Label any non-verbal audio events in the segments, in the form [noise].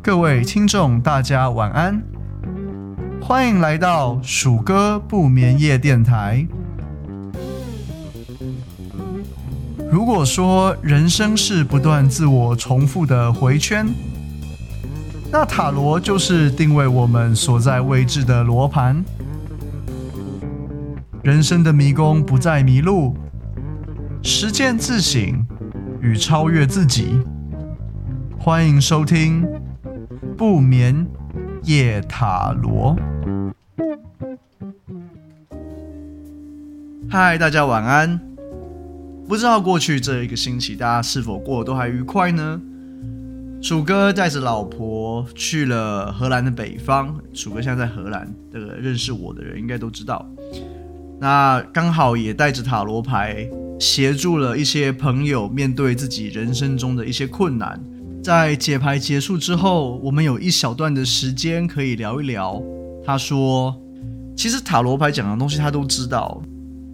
各位听众，大家晚安，欢迎来到鼠哥不眠夜电台。如果说人生是不断自我重复的回圈，那塔罗就是定位我们所在位置的罗盘。人生的迷宫不再迷路，实践自省与超越自己。欢迎收听。不眠夜塔罗，嗨，大家晚安。不知道过去这一个星期，大家是否过得都还愉快呢？鼠哥带着老婆去了荷兰的北方。鼠哥现在在荷兰，这个认识我的人应该都知道。那刚好也带着塔罗牌，协助了一些朋友面对自己人生中的一些困难。在解牌结束之后，我们有一小段的时间可以聊一聊。他说：“其实塔罗牌讲的东西他都知道，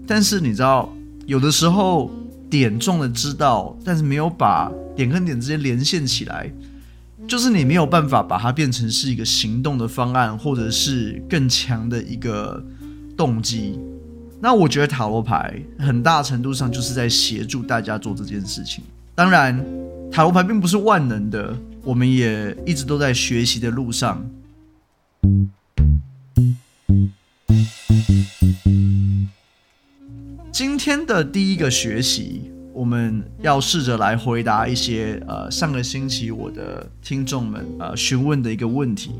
但是你知道，有的时候点中了知道，但是没有把点跟点之间连线起来，就是你没有办法把它变成是一个行动的方案，或者是更强的一个动机。那我觉得塔罗牌很大程度上就是在协助大家做这件事情。当然。”塔罗牌并不是万能的，我们也一直都在学习的路上。今天的第一个学习，我们要试着来回答一些呃上个星期我的听众们呃询问的一个问题。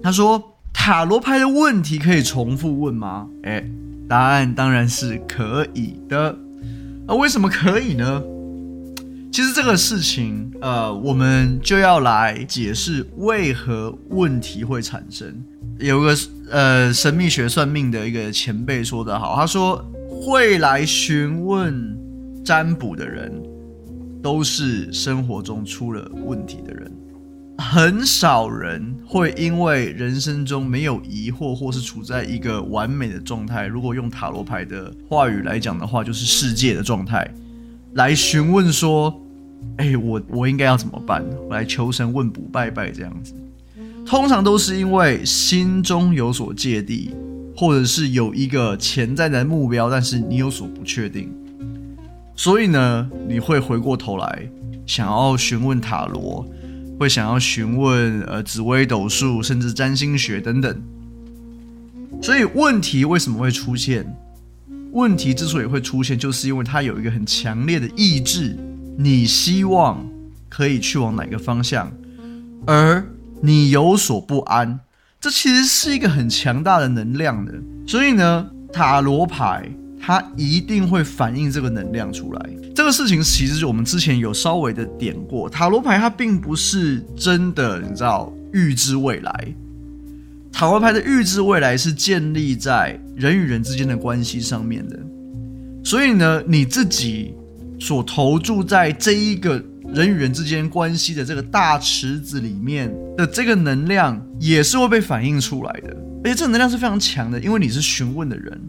他说：“塔罗牌的问题可以重复问吗？”诶，答案当然是可以的。那为什么可以呢？其实这个事情，呃，我们就要来解释为何问题会产生。有个呃神秘学算命的一个前辈说得好，他说会来询问占卜的人，都是生活中出了问题的人。很少人会因为人生中没有疑惑，或是处在一个完美的状态。如果用塔罗牌的话语来讲的话，就是世界的状态。来询问说：“哎、我我应该要怎么办？来求神问卜拜拜这样子，通常都是因为心中有所芥蒂，或者是有一个潜在的目标，但是你有所不确定，所以呢，你会回过头来想要询问塔罗，会想要询问呃紫微斗数，甚至占星学等等。所以问题为什么会出现？问题之所以会出现，就是因为它有一个很强烈的意志，你希望可以去往哪个方向，而你有所不安，这其实是一个很强大的能量的。所以呢，塔罗牌它一定会反映这个能量出来。这个事情其实我们之前有稍微的点过，塔罗牌它并不是真的，你知道，预知未来。塔罗牌的预知未来是建立在人与人之间的关系上面的，所以呢，你自己所投注在这一个人与人之间关系的这个大池子里面的这个能量，也是会被反映出来的。而且这个能量是非常强的，因为你是询问的人，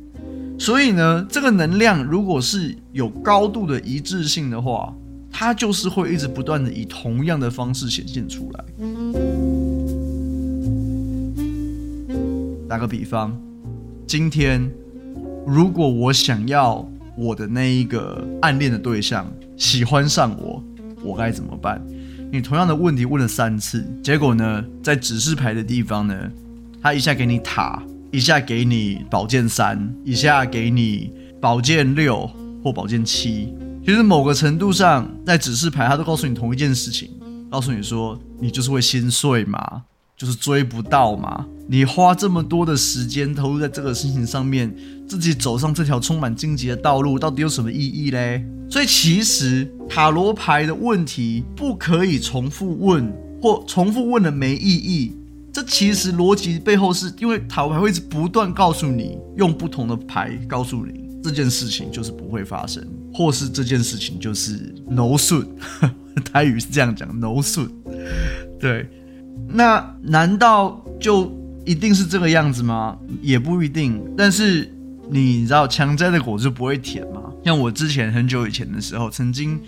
所以呢，这个能量如果是有高度的一致性的话，它就是会一直不断的以同样的方式显现出来。打个比方，今天如果我想要我的那一个暗恋的对象喜欢上我，我该怎么办？你同样的问题问了三次，结果呢，在指示牌的地方呢，他一下给你塔，一下给你宝剑三，一下给你宝剑六或宝剑七。其实某个程度上，在指示牌，它都告诉你同一件事情，告诉你说，你就是会心碎嘛。就是追不到嘛，你花这么多的时间投入在这个事情上面，自己走上这条充满荆棘的道路，到底有什么意义嘞？所以其实塔罗牌的问题不可以重复问，或重复问了没意义。这其实逻辑背后是因为塔罗牌会一直不断告诉你，用不同的牌告诉你这件事情就是不会发生，或是这件事情就是 no 顺 [laughs] 台语是这样讲 no 顺对。那难道就一定是这个样子吗？也不一定。但是你知道，强摘的果子不会甜吗？像我之前很久以前的时候，曾经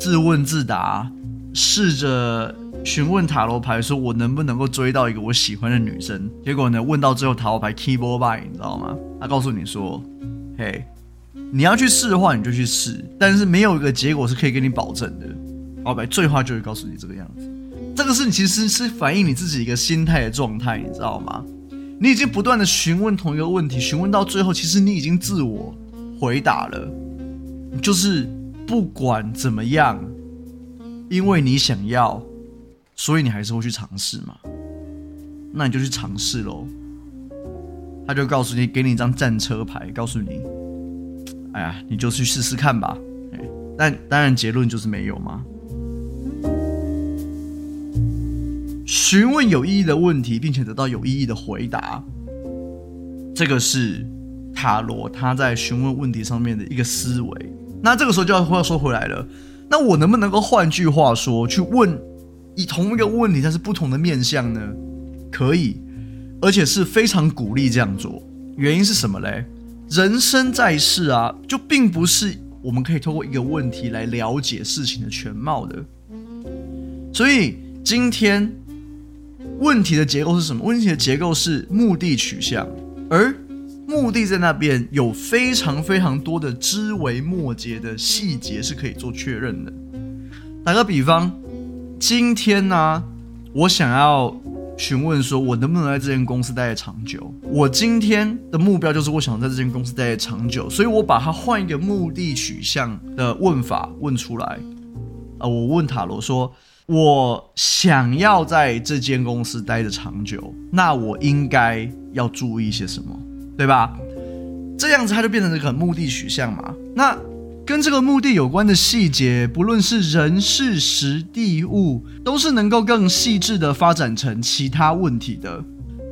自问自答，试着询问塔罗牌，说我能不能够追到一个我喜欢的女生。结果呢，问到最后塔罗牌 keyboard by，你知道吗？他告诉你说：“嘿，你要去试的话，你就去试，但是没有一个结果是可以给你保证的。”塔罗牌最坏就会告诉你这个样子。这个是你其实是反映你自己一个心态的状态，你知道吗？你已经不断的询问同一个问题，询问到最后，其实你已经自我回答了。就是不管怎么样，因为你想要，所以你还是会去尝试嘛。那你就去尝试喽。他就告诉你，给你一张战车牌，告诉你，哎呀，你就去试试看吧。但当然结论就是没有嘛。询问有意义的问题，并且得到有意义的回答，这个是塔罗他在询问问题上面的一个思维。那这个时候就要话说回来了，那我能不能够换句话说，去问以同一个问题，但是不同的面向呢？可以，而且是非常鼓励这样做。原因是什么嘞？人生在世啊，就并不是我们可以透过一个问题来了解事情的全貌的。所以今天。问题的结构是什么？问题的结构是目的取向，而目的在那边有非常非常多的枝微末节的细节是可以做确认的。打个比方，今天呢、我想要询问说，我能不能在这间公司待得长久？我今天的目标就是我想在这间公司待得长久，所以我把它换一个目的取向的问法问出来。啊、呃，我问塔罗说。我想要在这间公司待得长久，那我应该要注意些什么，对吧？这样子它就变成这个目的取向嘛。那跟这个目的有关的细节，不论是人事时地物，都是能够更细致的发展成其他问题的。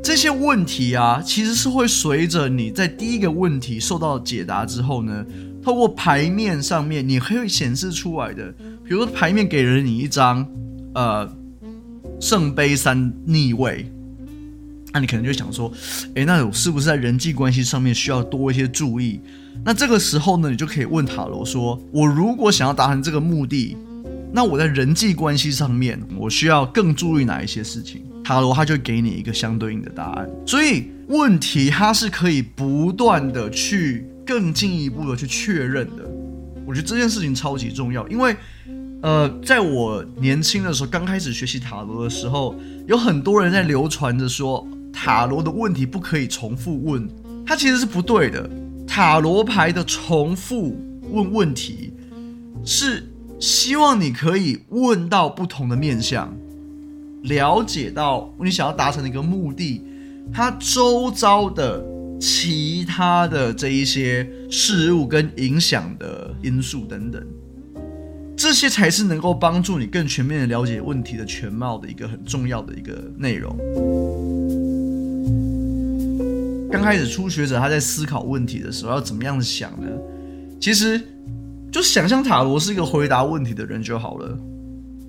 这些问题啊，其实是会随着你在第一个问题受到解答之后呢，透过牌面上面你会显示出来的。比如说牌面给了你一张。呃，圣杯三逆位，那你可能就想说，诶，那我是不是在人际关系上面需要多一些注意？那这个时候呢，你就可以问塔罗说，我如果想要达成这个目的，那我在人际关系上面，我需要更注意哪一些事情？塔罗它就给你一个相对应的答案。所以问题它是可以不断的去更进一步的去确认的。我觉得这件事情超级重要，因为。呃，在我年轻的时候，刚开始学习塔罗的时候，有很多人在流传着说，塔罗的问题不可以重复问，它其实是不对的。塔罗牌的重复问问题，是希望你可以问到不同的面向，了解到你想要达成的一个目的，它周遭的其他的这一些事物跟影响的因素等等。这些才是能够帮助你更全面的了解问题的全貌的一个很重要的一个内容。刚开始初学者他在思考问题的时候要怎么样想呢？其实就想象塔罗是一个回答问题的人就好了，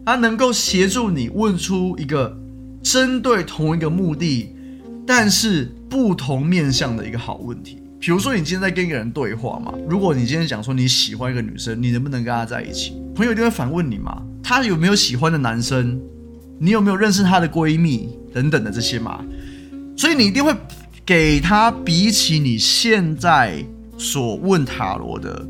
他能够协助你问出一个针对同一个目的，但是不同面向的一个好问题。比如说，你今天在跟一个人对话嘛，如果你今天讲说你喜欢一个女生，你能不能跟她在一起？朋友一定会反问你嘛，她有没有喜欢的男生？你有没有认识她的闺蜜等等的这些嘛？所以你一定会给他比起你现在所问塔罗的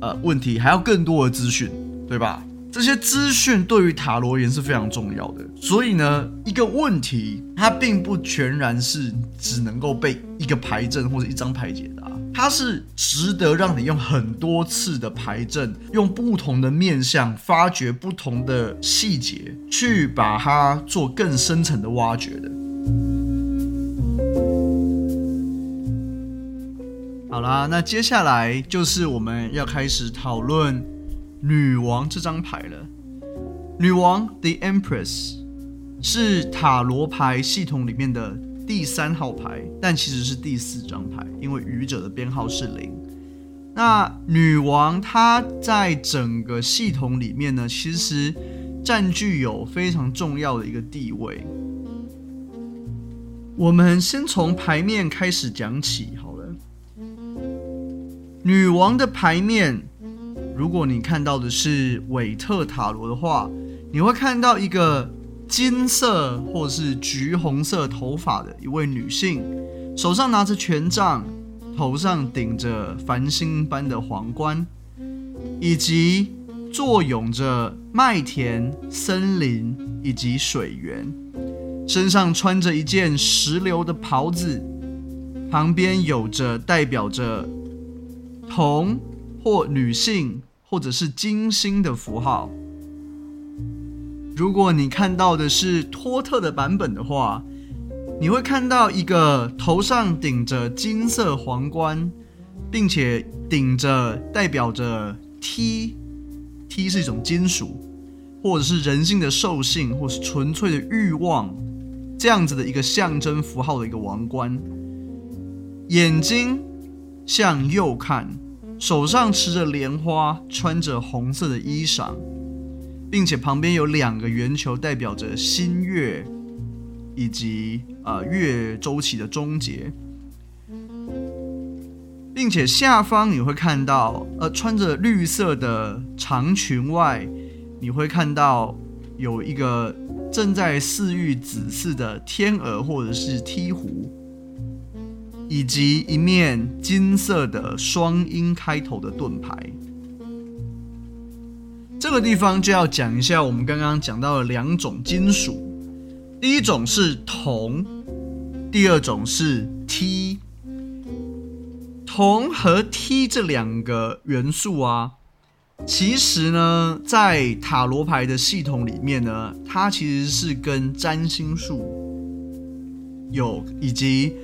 呃问题还要更多的资讯，对吧？这些资讯对于塔罗而言是非常重要的，所以呢，一个问题它并不全然是只能够被一个牌阵或者一张牌解答，它是值得让你用很多次的牌阵，用不同的面向发掘不同的细节，去把它做更深层的挖掘的。好啦，那接下来就是我们要开始讨论。女王这张牌了，女王 The Empress 是塔罗牌系统里面的第三号牌，但其实是第四张牌，因为愚者的编号是零。那女王她在整个系统里面呢，其实占据有非常重要的一个地位。我们先从牌面开始讲起。女王的牌面。如果你看到的是韦特塔罗的话，你会看到一个金色或是橘红色头发的一位女性，手上拿着权杖，头上顶着繁星般的皇冠，以及坐拥着麦田、森林以及水源，身上穿着一件石榴的袍子，旁边有着代表着铜或女性或者是金星的符号。如果你看到的是托特的版本的话，你会看到一个头上顶着金色皇冠，并且顶着代表着 T，T 是一种金属，或者是人性的兽性，或是纯粹的欲望，这样子的一个象征符号的一个王冠，眼睛向右看，手上持着莲花，穿着红色的衣裳，并且旁边有两个圆球，代表着新月。以及呃月周期的终结，并且下方你会看到呃穿着绿色的长裙外，你会看到有一个正在饲育子嗣的天鹅或者是鹈鹕，以及一面金色的双鹰开头的盾牌。这个地方就要讲一下我们刚刚讲到的两种金属。第一种是铜，第二种是 T。铜和 T 这两个元素啊，其实呢，在塔罗牌的系统里面呢，它其实是跟占星术有以及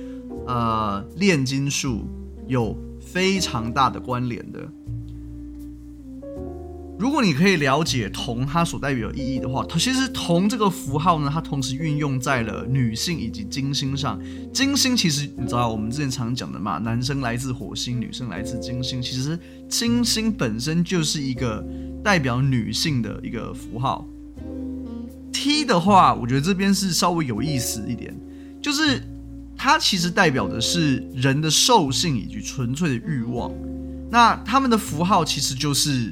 呃炼金术有非常大的关联的。如果你可以了解铜它所代表的意义的话，它其实铜这个符号呢，它同时运用在了女性以及金星上。金星其实你知道我们之前常讲的嘛，男生来自火星，女生来自金星。其实金星本身就是一个代表女性的一个符号。T 的话，我觉得这边是稍微有意思一点，就是它其实代表的是人的兽性以及纯粹的欲望。那他们的符号其实就是。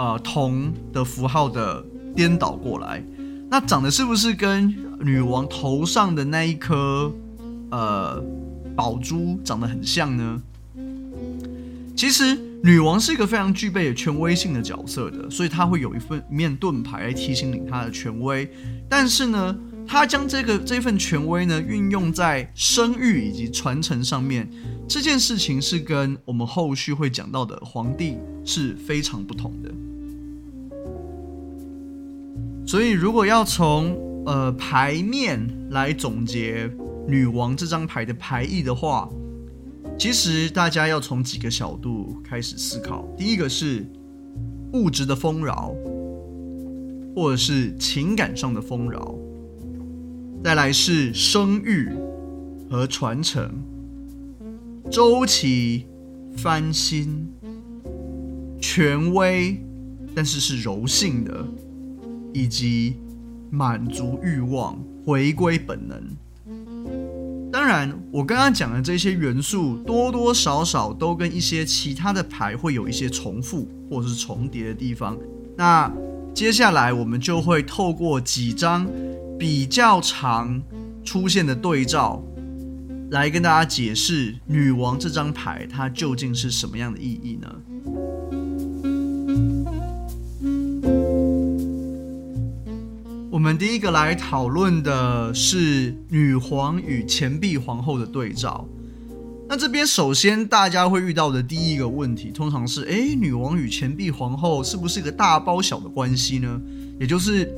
呃，铜的符号的颠倒过来，那长得是不是跟女王头上的那一颗呃宝珠长得很像呢？其实女王是一个非常具备权威性的角色的，所以她会有一份面盾牌来提醒你她的权威。但是呢，他将这个这份权威呢运用在生育以及传承上面，这件事情是跟我们后续会讲到的皇帝是非常不同的。所以，如果要从呃牌面来总结女王这张牌的牌意的话，其实大家要从几个角度开始思考。第一个是物质的丰饶，或者是情感上的丰饶；再来是生育和传承，周期翻新，权威，但是是柔性的。以及满足欲望，回归本能。当然，我刚刚讲的这些元素多多少少都跟一些其他的牌会有一些重复或者是重叠的地方。那接下来我们就会透过几张比较常出现的对照，来跟大家解释女王这张牌它究竟是什么样的意义呢？我们第一个来讨论的是女皇与钱币皇后的对照。那这边首先大家会遇到的第一个问题，通常是：诶，女王与钱币皇后是不是一个大包小的关系呢？也就是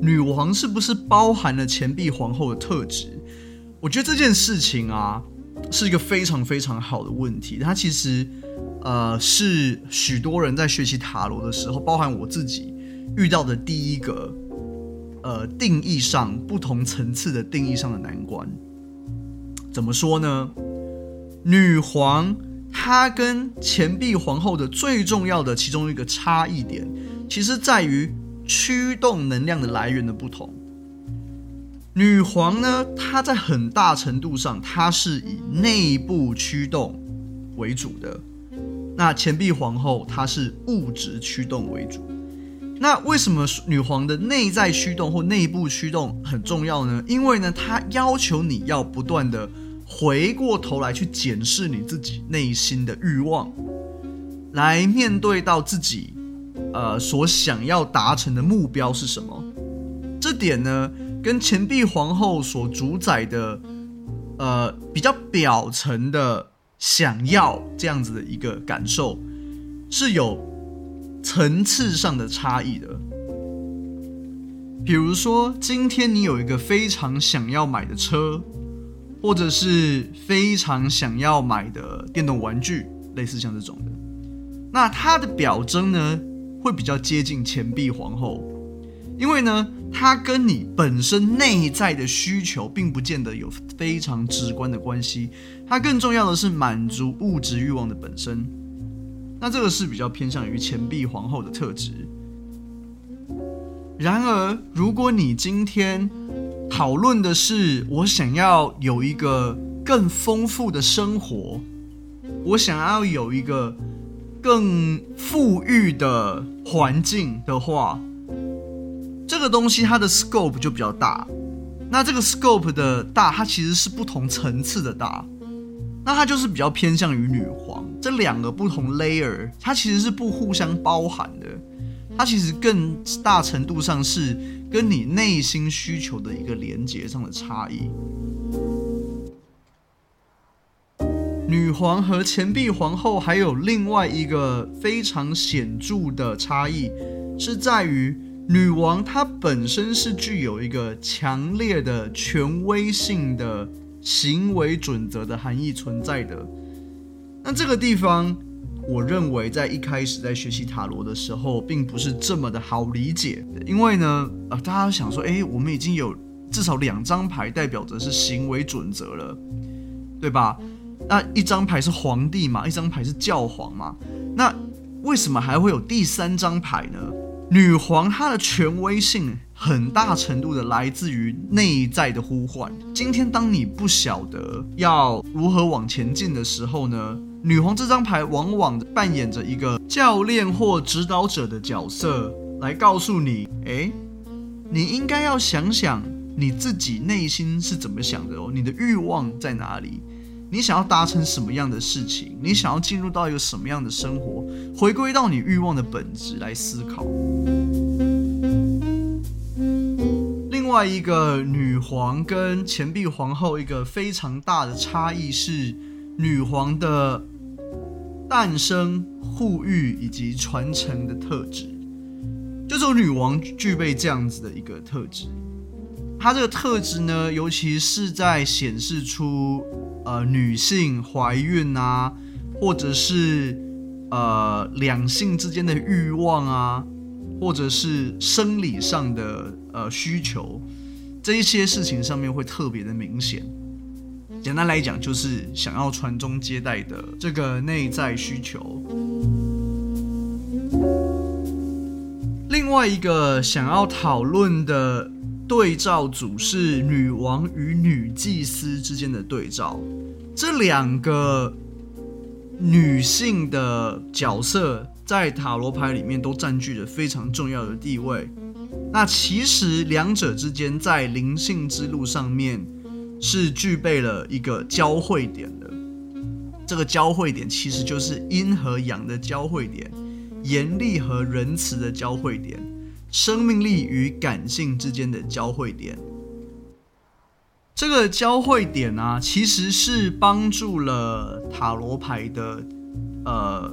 女王是不是包含了钱币皇后的特质？我觉得这件事情啊，是一个非常非常好的问题。它其实，呃，是许多人在学习塔罗的时候，包含我自己遇到的第一个。呃，定义上不同层次的定义上的难关，怎么说呢？女皇她跟钱币皇后的最重要的其中一个差异点，其实在于驱动能量的来源的不同。女皇呢，她在很大程度上，她是以内部驱动为主的，那钱币皇后她是物质驱动为主。那为什么女皇的内在驱动或内部驱动很重要呢？因为呢，她要求你要不断的回过头来去检视你自己内心的欲望，来面对到自己，呃，所想要达成的目标是什么。这点呢，跟钱币皇后所主宰的，呃，比较表层的想要这样子的一个感受，是有。层次上的差异的，比如说，今天你有一个非常想要买的车，或者是非常想要买的电动玩具，类似像这种的，那它的表征呢，会比较接近钱币皇后，因为呢，它跟你本身内在的需求并不见得有非常直观的关系，它更重要的是满足物质欲望的本身。那这个是比较偏向于钱币皇后的特质。然而，如果你今天讨论的是我想要有一个更丰富的生活，我想要有一个更富裕的环境的话，这个东西它的 scope 就比较大。那这个 scope 的大，它其实是不同层次的大。那它就是比较偏向于女皇，这两个不同 layer，它其实是不互相包含的，它其实更大程度上是跟你内心需求的一个连接上的差异。女皇和钱币皇后还有另外一个非常显著的差异，是在于女王她本身是具有一个强烈的权威性的。行为准则的含义存在的，那这个地方，我认为在一开始在学习塔罗的时候，并不是这么的好理解。因为呢，呃，大家想说，诶，我们已经有至少两张牌代表着是行为准则了，对吧？那一张牌是皇帝嘛，一张牌是教皇嘛，那为什么还会有第三张牌呢？女皇她的权威性很大程度的来自于内在的呼唤。今天当你不晓得要如何往前进的时候呢，女皇这张牌往往扮演着一个教练或指导者的角色，来告诉你：诶，你应该要想想你自己内心是怎么想的哦，你的欲望在哪里？你想要达成什么样的事情？你想要进入到一个什么样的生活？回归到你欲望的本质来思考。另外一个女皇跟钱币皇后一个非常大的差异是，女皇的诞生、护育以及传承的特质，就是女王具备这样子的一个特质。它这个特质呢，尤其是在显示出。呃，女性怀孕啊，或者是呃两性之间的欲望啊，或者是生理上的呃需求，这一些事情上面会特别的明显。简单来讲，就是想要传宗接代的这个内在需求。另外一个想要讨论的。对照组是女王与女祭司之间的对照，这两个女性的角色在塔罗牌里面都占据着非常重要的地位。那其实两者之间在灵性之路上面是具备了一个交汇点的，这个交汇点其实就是阴和阳的交汇点，严厉和仁慈的交汇点。生命力与感性之间的交汇点，这个交汇点啊，其实是帮助了塔罗牌的呃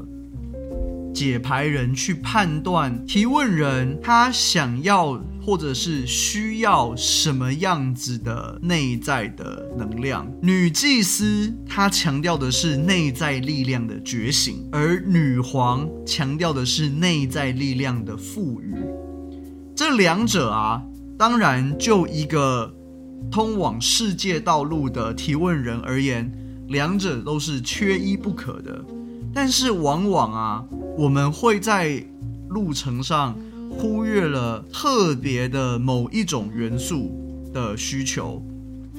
解牌人去判断提问人他想要或者是需要什么样子的内在的能量。女祭司她强调的是内在力量的觉醒，而女皇强调的是内在力量的赋予。这两者啊，当然就一个通往世界道路的提问人而言，两者都是缺一不可的。但是往往啊，我们会在路程上忽略了特别的某一种元素的需求，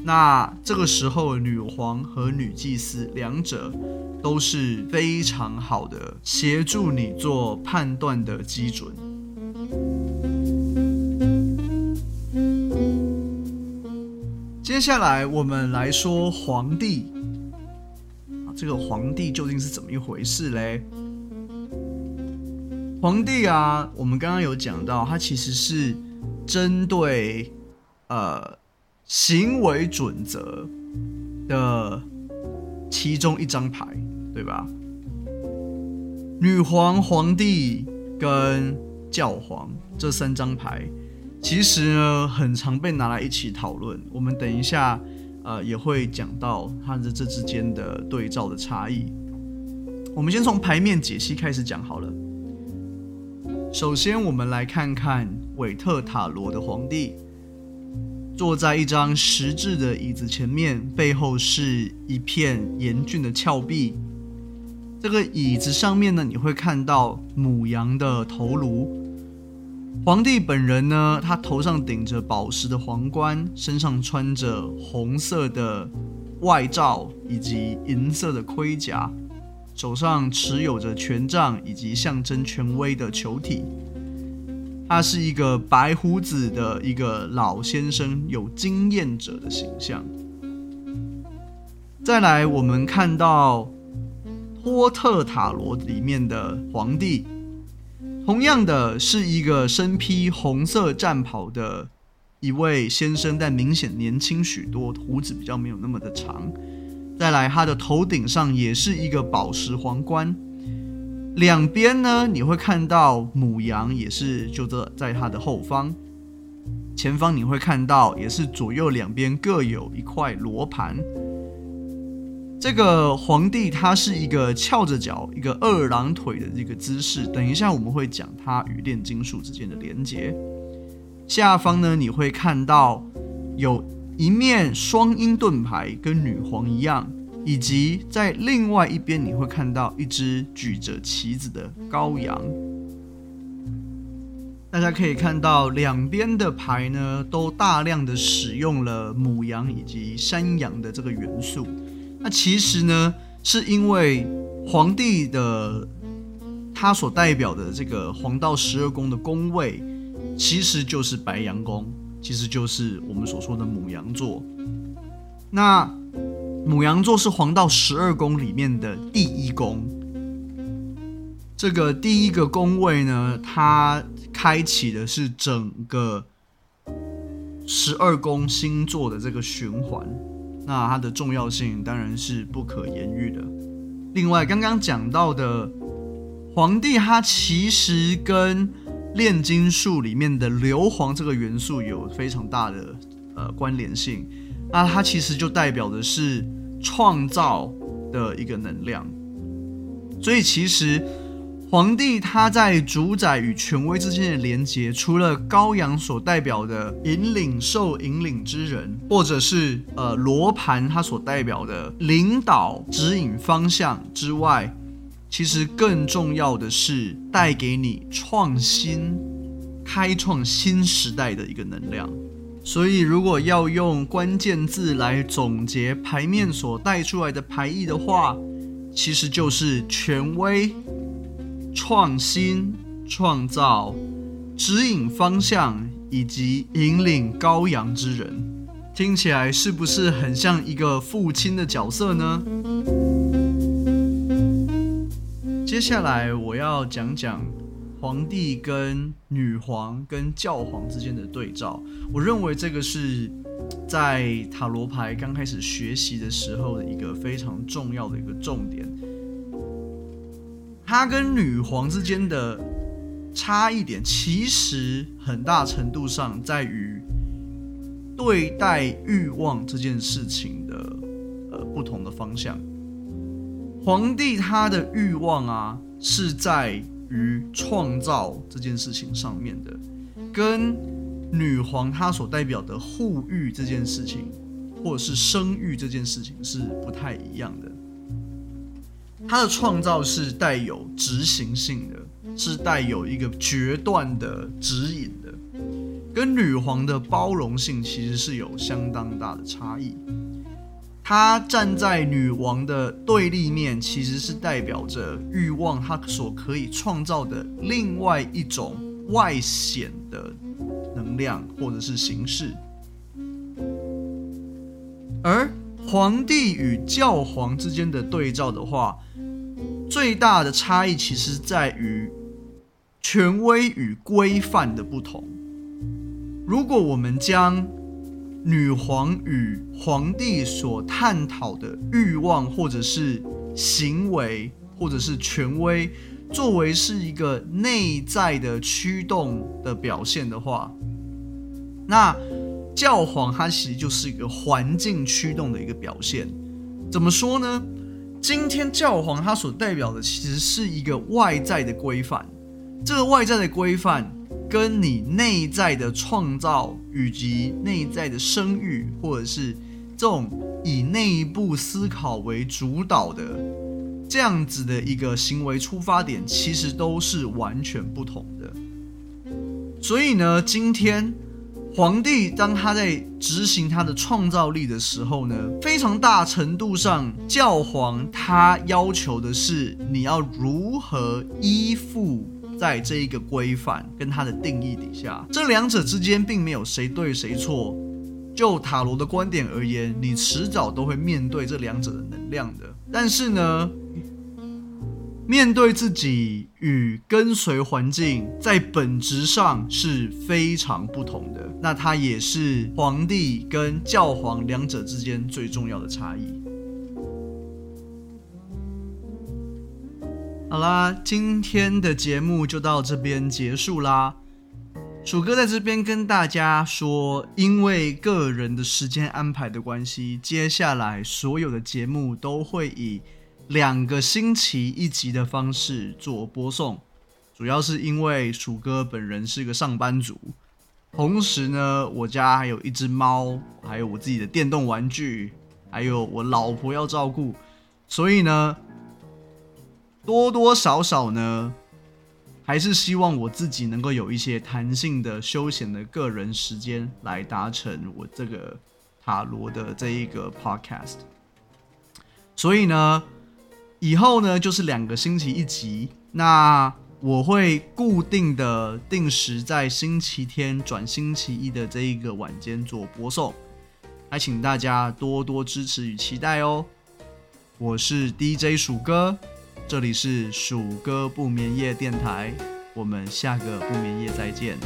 那这个时候，女皇和女祭司两者都是非常好的协助你做判断的基准。接下来，我们来说皇帝。这个皇帝究竟是怎么一回事嘞？皇帝啊，我们刚刚有讲到，他其实是针对呃行为准则的其中一张牌，对吧？女皇、皇帝跟教皇这三张牌，其实呢很常被拿来一起讨论。我们等一下。呃，也会讲到它的这之间的对照的差异。我们先从牌面解析开始讲好了。首先，我们来看看韦特塔罗的皇帝，坐在一张石质的椅子前面，背后是一片严峻的峭壁。这个椅子上面呢，你会看到母羊的头颅。皇帝本人呢，他头上顶着宝石的皇冠，身上穿着红色的外罩以及银色的盔甲，手上持有着权杖以及象征权威的球体。他是一个白胡子的一个老先生，有经验者的形象。再来，我们看到托特塔罗里面的皇帝。同样的是一个身披红色战袍的一位先生，但明显年轻许多，胡子比较没有那么的长。再来，他的头顶上也是一个宝石皇冠，两边呢，你会看到母羊，也是就在在他的后方，前方你会看到也是左右两边各有一块罗盘。这个皇帝他是一个翘着脚，一个二郎腿的这个姿势。等一下我们会讲他与炼金术之间的连接。下方呢，你会看到有一面双鹰盾牌，跟女皇一样，以及在另外一边你会看到一只举着旗子的羔羊。大家可以看到两边的牌呢，都大量的使用了母羊以及山羊的这个元素。那其实呢，是因为皇帝的他所代表的这个黄道十二宫的宫位，其实就是白羊宫，其实就是我们所说的母羊座。那母羊座是黄道十二宫里面的第一宫，这个第一个宫位呢，它开启的是整个十二宫星座的这个循环。那它的重要性当然是不可言喻的。另外，刚刚讲到的皇帝，他其实跟炼金术里面的硫磺这个元素有非常大的呃关联性。那它其实就代表的是创造的一个能量。所以其实。皇帝他在主宰与权威之间的连接，除了羔羊所代表的引领受引领之人，或者是呃罗盘它所代表的领导指引方向之外，其实更重要的是带给你创新、开创新时代的一个能量。所以，如果要用关键字来总结牌面所带出来的牌意的话，其实就是权威。创新、创造、指引方向以及引领羔羊之人，听起来是不是很像一个父亲的角色呢？接下来我要讲讲皇帝跟女皇跟教皇之间的对照。我认为这个是在塔罗牌刚开始学习的时候的一个非常重要的一个重点。他跟女皇之间的差异点，其实很大程度上在于对待欲望这件事情的呃不同的方向。皇帝他的欲望啊，是在于创造这件事情上面的，跟女皇她所代表的护欲这件事情，或者是生育这件事情是不太一样的。它的创造是带有执行性的，是带有一个决断的指引的。跟女皇的包容性其实是有相当大的差异。她站在女王的对立面，其实是代表着欲望，她所可以创造的另外一种外显的能量或者是形式。而皇帝与教皇之间的对照的话，最大的差异其实在于权威与规范的不同。如果我们将女皇与皇帝所探讨的欲望，或者是行为，或者是权威，作为是一个内在的驱动的表现的话，那教皇它其实就是一个环境驱动的一个表现。怎么说呢？今天教皇它所代表的其实是一个外在的规范，这个外在的规范。跟你内在的创造，以及内在的生育，或者是这种以内部思考为主导的这样子的一个行为出发点，其实都是完全不同的。所以呢，今天皇帝当他在执行他的创造力的时候呢，非常大程度上，教皇他要求的是你要如何依附。在这一个规范跟它的定义底下，这两者之间并没有谁对谁错。就塔罗的观点而言，你迟早都会面对这两者的能量的。但是呢，面对自己与跟随环境，在本质上是非常不同的。那它也是皇帝跟教皇两者之间最重要的差异。好啦，今天的节目就到这边结束啦。鼠哥在这边跟大家说，因为个人的时间安排的关系，接下来所有的节目都会以两个星期一集的方式做播送。主要是因为鼠哥本人是个上班族，同时呢，我家还有一只猫，还有我自己的电动玩具，还有我老婆要照顾，所以呢。多多少少呢，还是希望我自己能够有一些弹性的休闲的个人时间，来达成我这个塔罗的这一个 podcast。所以呢，以后呢就是两个星期一集，那我会固定的定时在星期天转星期一的这一个晚间做播送，还请大家多多支持与期待哦。我是 DJ 鼠哥。这里是鼠哥不眠夜电台，我们下个不眠夜再见。